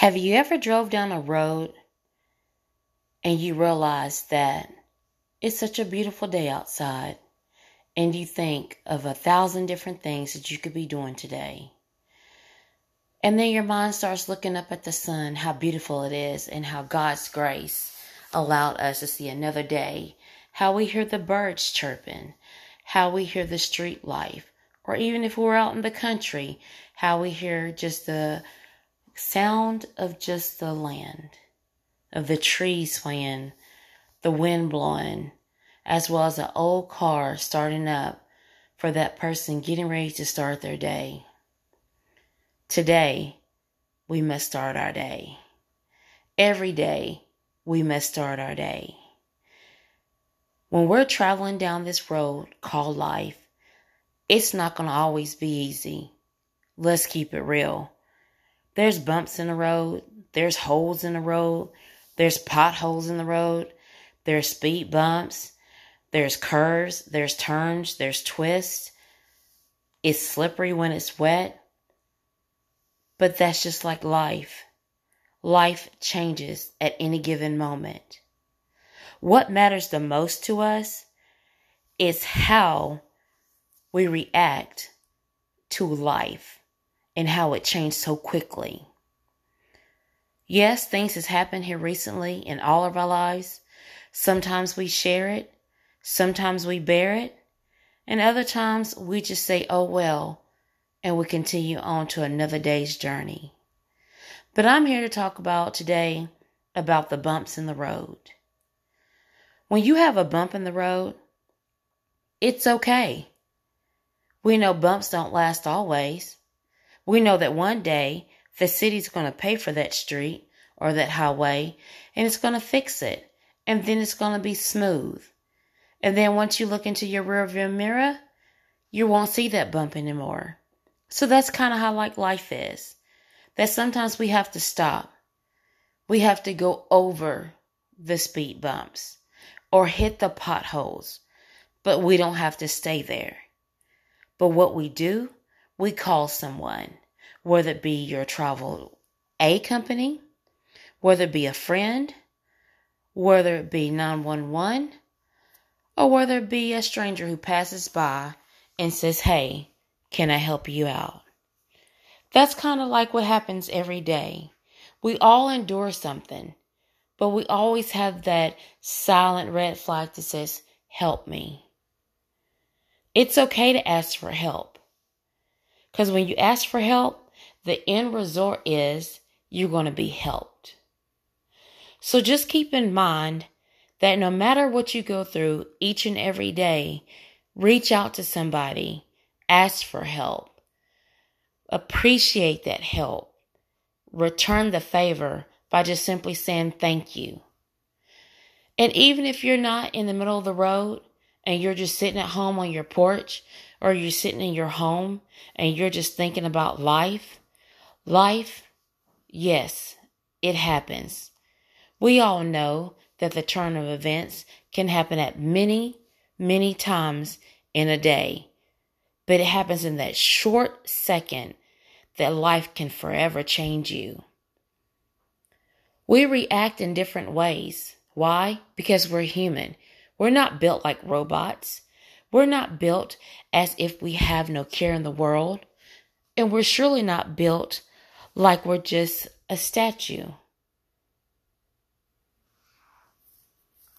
Have you ever drove down a road and you realize that it's such a beautiful day outside and you think of a thousand different things that you could be doing today? And then your mind starts looking up at the sun, how beautiful it is, and how God's grace allowed us to see another day, how we hear the birds chirping, how we hear the street life, or even if we're out in the country, how we hear just the sound of just the land, of the trees swaying, the wind blowing, as well as an old car starting up for that person getting ready to start their day. Today, we must start our day. Every day, we must start our day. When we're traveling down this road called life, it's not going to always be easy. Let's keep it real. There's bumps in the road, there's holes in the road, there's potholes in the road, there's speed bumps, there's curves, there's turns, there's twists. It's slippery when it's wet. But that's just like life. Life changes at any given moment. What matters the most to us is how we react to life and how it changed so quickly. Yes, things has happened here recently in all of our lives. Sometimes we share it, sometimes we bear it, and other times we just say, oh well, and we continue on to another day's journey. But I'm here to talk about today about the bumps in the road. When you have a bump in the road, it's okay. We know bumps don't last always. We know that one day the city's going to pay for that street or that highway and it's going to fix it. And then it's going to be smooth. And then once you look into your rearview mirror, you won't see that bump anymore. So that's kind of how like life is. That sometimes we have to stop. We have to go over the speed bumps or hit the potholes, but we don't have to stay there. But what we do we call someone, whether it be your travel A company, whether it be a friend, whether it be 911, or whether it be a stranger who passes by and says, Hey, can I help you out? That's kind of like what happens every day. We all endure something, but we always have that silent red flag that says, Help me. It's okay to ask for help. Because when you ask for help, the end result is you're going to be helped. So just keep in mind that no matter what you go through each and every day, reach out to somebody, ask for help, appreciate that help, return the favor by just simply saying thank you. And even if you're not in the middle of the road and you're just sitting at home on your porch, or you're sitting in your home and you're just thinking about life, life, yes, it happens. We all know that the turn of events can happen at many, many times in a day, but it happens in that short second that life can forever change you. We react in different ways. Why? Because we're human. We're not built like robots. We're not built as if we have no care in the world, and we're surely not built like we're just a statue.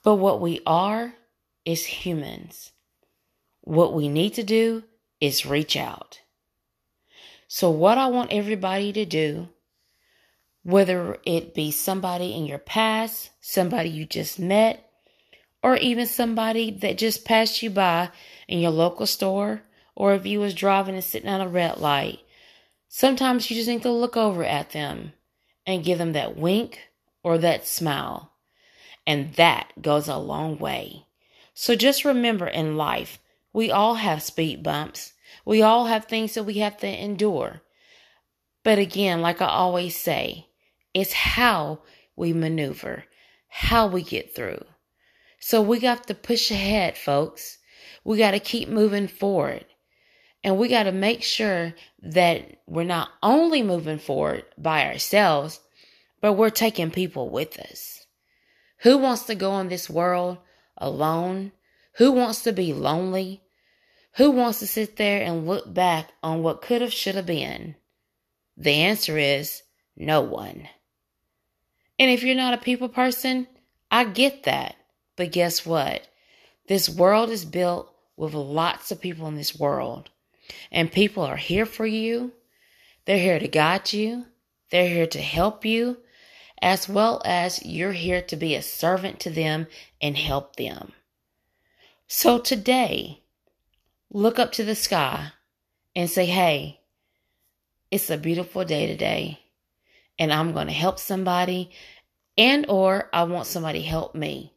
But what we are is humans. What we need to do is reach out. So, what I want everybody to do, whether it be somebody in your past, somebody you just met, or even somebody that just passed you by in your local store, or if you was driving and sitting at a red light. Sometimes you just need to look over at them and give them that wink or that smile. And that goes a long way. So just remember in life, we all have speed bumps. We all have things that we have to endure. But again, like I always say, it's how we maneuver, how we get through. So we got to push ahead, folks. We got to keep moving forward. And we got to make sure that we're not only moving forward by ourselves, but we're taking people with us. Who wants to go in this world alone? Who wants to be lonely? Who wants to sit there and look back on what could have, should have been? The answer is no one. And if you're not a people person, I get that. But guess what? This world is built with lots of people in this world. And people are here for you. They're here to guide you. They're here to help you, as well as you're here to be a servant to them and help them. So today, look up to the sky and say, Hey, it's a beautiful day today, and I'm going to help somebody, and or I want somebody help me.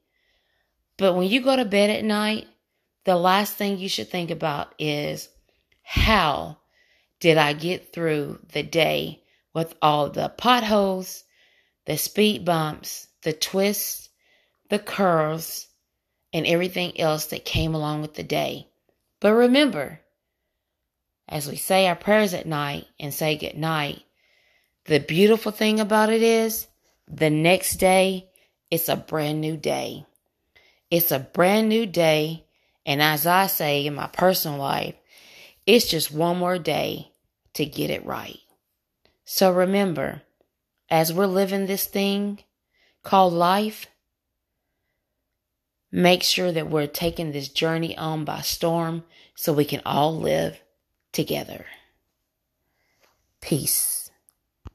But when you go to bed at night, the last thing you should think about is how did I get through the day with all the potholes, the speed bumps, the twists, the curls, and everything else that came along with the day. But remember, as we say our prayers at night and say good night, the beautiful thing about it is the next day, it's a brand new day. It's a brand new day. And as I say in my personal life, it's just one more day to get it right. So remember, as we're living this thing called life, make sure that we're taking this journey on by storm so we can all live together. Peace.